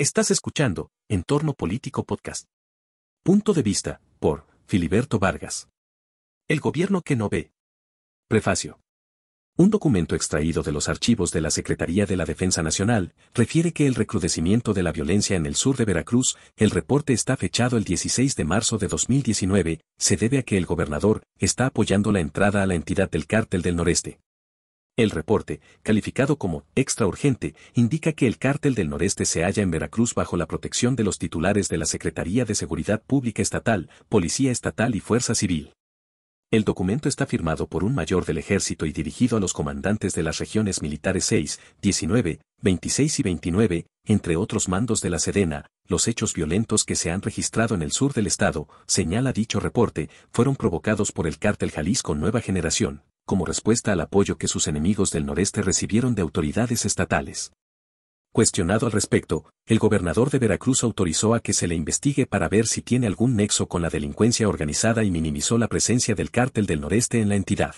Estás escuchando Entorno Político Podcast. Punto de vista, por Filiberto Vargas. El gobierno que no ve. Prefacio. Un documento extraído de los archivos de la Secretaría de la Defensa Nacional refiere que el recrudecimiento de la violencia en el sur de Veracruz, el reporte está fechado el 16 de marzo de 2019, se debe a que el gobernador está apoyando la entrada a la entidad del cártel del noreste. El reporte, calificado como extra urgente, indica que el cártel del noreste se halla en Veracruz bajo la protección de los titulares de la Secretaría de Seguridad Pública Estatal, Policía Estatal y Fuerza Civil. El documento está firmado por un mayor del ejército y dirigido a los comandantes de las regiones militares 6, 19, 26 y 29, entre otros mandos de la Sedena, los hechos violentos que se han registrado en el sur del estado, señala dicho reporte, fueron provocados por el cártel Jalisco Nueva Generación, como respuesta al apoyo que sus enemigos del noreste recibieron de autoridades estatales. Cuestionado al respecto, el gobernador de Veracruz autorizó a que se le investigue para ver si tiene algún nexo con la delincuencia organizada y minimizó la presencia del cártel del noreste en la entidad.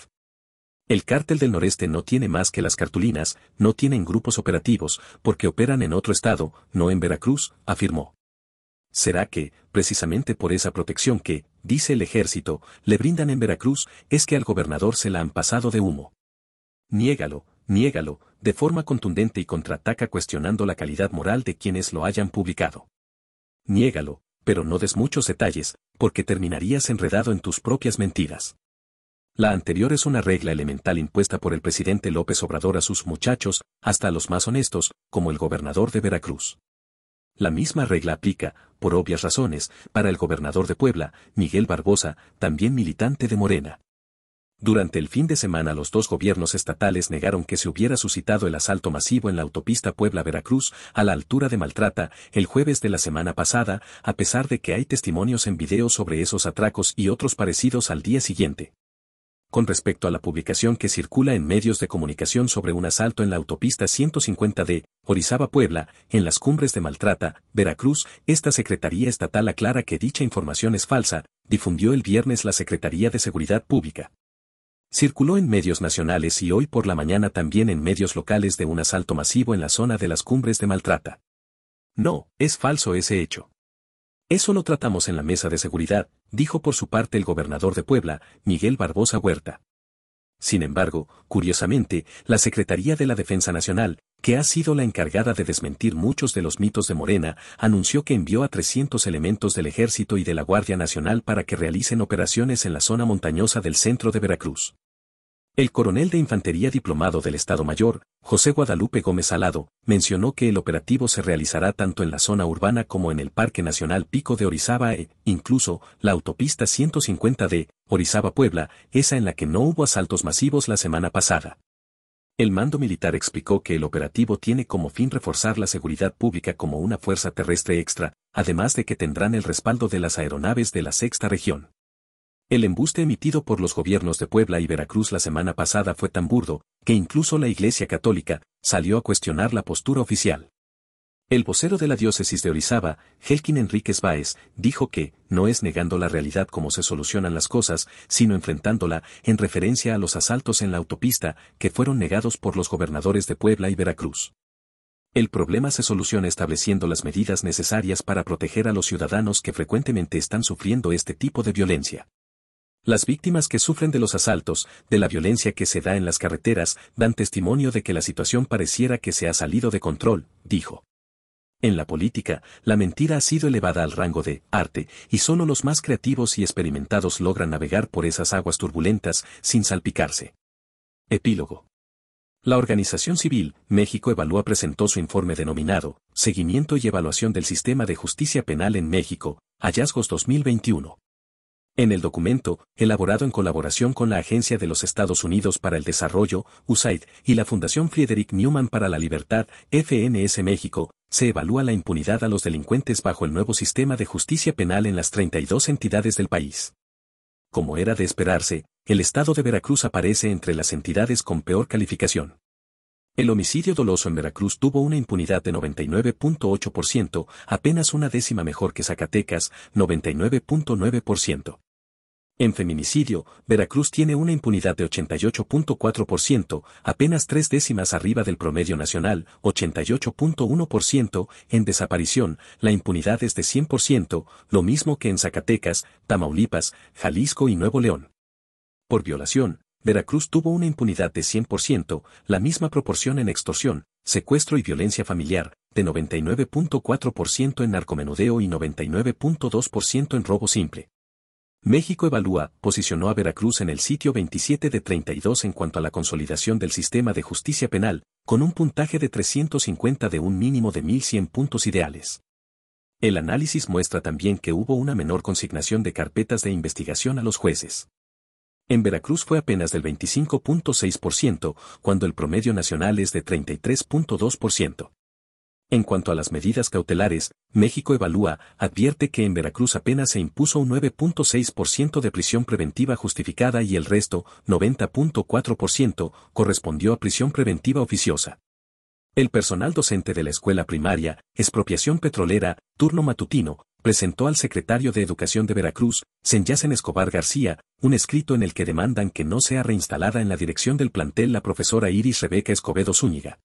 El cártel del noreste no tiene más que las cartulinas, no tienen grupos operativos, porque operan en otro estado, no en Veracruz, afirmó. ¿Será que, precisamente por esa protección que, dice el ejército, le brindan en Veracruz, es que al gobernador se la han pasado de humo? Niégalo, niégalo, de forma contundente y contraataca cuestionando la calidad moral de quienes lo hayan publicado. Niégalo, pero no des muchos detalles, porque terminarías enredado en tus propias mentiras. La anterior es una regla elemental impuesta por el presidente López Obrador a sus muchachos, hasta a los más honestos, como el gobernador de Veracruz. La misma regla aplica, por obvias razones, para el gobernador de Puebla, Miguel Barbosa, también militante de Morena. Durante el fin de semana los dos gobiernos estatales negaron que se hubiera suscitado el asalto masivo en la autopista Puebla-Veracruz a la altura de Maltrata el jueves de la semana pasada, a pesar de que hay testimonios en video sobre esos atracos y otros parecidos al día siguiente con respecto a la publicación que circula en medios de comunicación sobre un asalto en la autopista 150 de Orizaba-Puebla, en las cumbres de Maltrata, Veracruz, esta Secretaría Estatal aclara que dicha información es falsa, difundió el viernes la Secretaría de Seguridad Pública. Circuló en medios nacionales y hoy por la mañana también en medios locales de un asalto masivo en la zona de las cumbres de Maltrata. No, es falso ese hecho. Eso lo tratamos en la mesa de seguridad, dijo por su parte el gobernador de Puebla, Miguel Barbosa Huerta. Sin embargo, curiosamente, la Secretaría de la Defensa Nacional, que ha sido la encargada de desmentir muchos de los mitos de Morena, anunció que envió a 300 elementos del Ejército y de la Guardia Nacional para que realicen operaciones en la zona montañosa del centro de Veracruz. El coronel de infantería diplomado del Estado Mayor, José Guadalupe Gómez Salado, mencionó que el operativo se realizará tanto en la zona urbana como en el Parque Nacional Pico de Orizaba e, incluso, la autopista 150 de Orizaba-Puebla, esa en la que no hubo asaltos masivos la semana pasada. El mando militar explicó que el operativo tiene como fin reforzar la seguridad pública como una fuerza terrestre extra, además de que tendrán el respaldo de las aeronaves de la sexta región. El embuste emitido por los gobiernos de Puebla y Veracruz la semana pasada fue tan burdo, que incluso la Iglesia Católica salió a cuestionar la postura oficial. El vocero de la diócesis de Orizaba, Helkin Enríquez Báez, dijo que, no es negando la realidad como se solucionan las cosas, sino enfrentándola, en referencia a los asaltos en la autopista, que fueron negados por los gobernadores de Puebla y Veracruz. El problema se soluciona estableciendo las medidas necesarias para proteger a los ciudadanos que frecuentemente están sufriendo este tipo de violencia. Las víctimas que sufren de los asaltos, de la violencia que se da en las carreteras, dan testimonio de que la situación pareciera que se ha salido de control, dijo. En la política, la mentira ha sido elevada al rango de arte, y solo los más creativos y experimentados logran navegar por esas aguas turbulentas sin salpicarse. Epílogo. La organización civil, México Evalúa presentó su informe denominado Seguimiento y Evaluación del Sistema de Justicia Penal en México, Hallazgos 2021. En el documento, elaborado en colaboración con la Agencia de los Estados Unidos para el Desarrollo, USAID, y la Fundación Friedrich Newman para la Libertad, FNS México, se evalúa la impunidad a los delincuentes bajo el nuevo sistema de justicia penal en las 32 entidades del país. Como era de esperarse, el estado de Veracruz aparece entre las entidades con peor calificación. El homicidio doloso en Veracruz tuvo una impunidad de 99.8%, apenas una décima mejor que Zacatecas, 99.9%. En feminicidio, Veracruz tiene una impunidad de 88.4%, apenas tres décimas arriba del promedio nacional, 88.1%, en desaparición, la impunidad es de 100%, lo mismo que en Zacatecas, Tamaulipas, Jalisco y Nuevo León. Por violación, Veracruz tuvo una impunidad de 100%, la misma proporción en extorsión, secuestro y violencia familiar, de 99.4% en narcomenudeo y 99.2% en robo simple. México Evalúa posicionó a Veracruz en el sitio 27 de 32 en cuanto a la consolidación del sistema de justicia penal, con un puntaje de 350 de un mínimo de 1.100 puntos ideales. El análisis muestra también que hubo una menor consignación de carpetas de investigación a los jueces. En Veracruz fue apenas del 25.6%, cuando el promedio nacional es de 33.2%. En cuanto a las medidas cautelares, México Evalúa advierte que en Veracruz apenas se impuso un 9.6% de prisión preventiva justificada y el resto, 90.4%, correspondió a prisión preventiva oficiosa. El personal docente de la escuela primaria, expropiación petrolera, turno matutino, presentó al secretario de Educación de Veracruz, Senyacen Escobar García, un escrito en el que demandan que no sea reinstalada en la dirección del plantel la profesora Iris Rebeca Escobedo Zúñiga.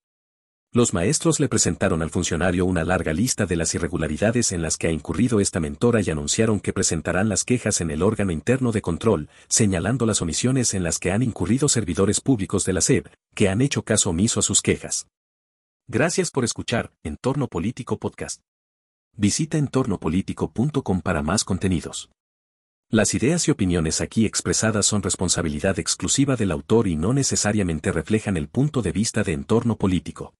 Los maestros le presentaron al funcionario una larga lista de las irregularidades en las que ha incurrido esta mentora y anunciaron que presentarán las quejas en el órgano interno de control, señalando las omisiones en las que han incurrido servidores públicos de la SED, que han hecho caso omiso a sus quejas. Gracias por escuchar Entorno Político Podcast. Visita entornopolítico.com para más contenidos. Las ideas y opiniones aquí expresadas son responsabilidad exclusiva del autor y no necesariamente reflejan el punto de vista de entorno político.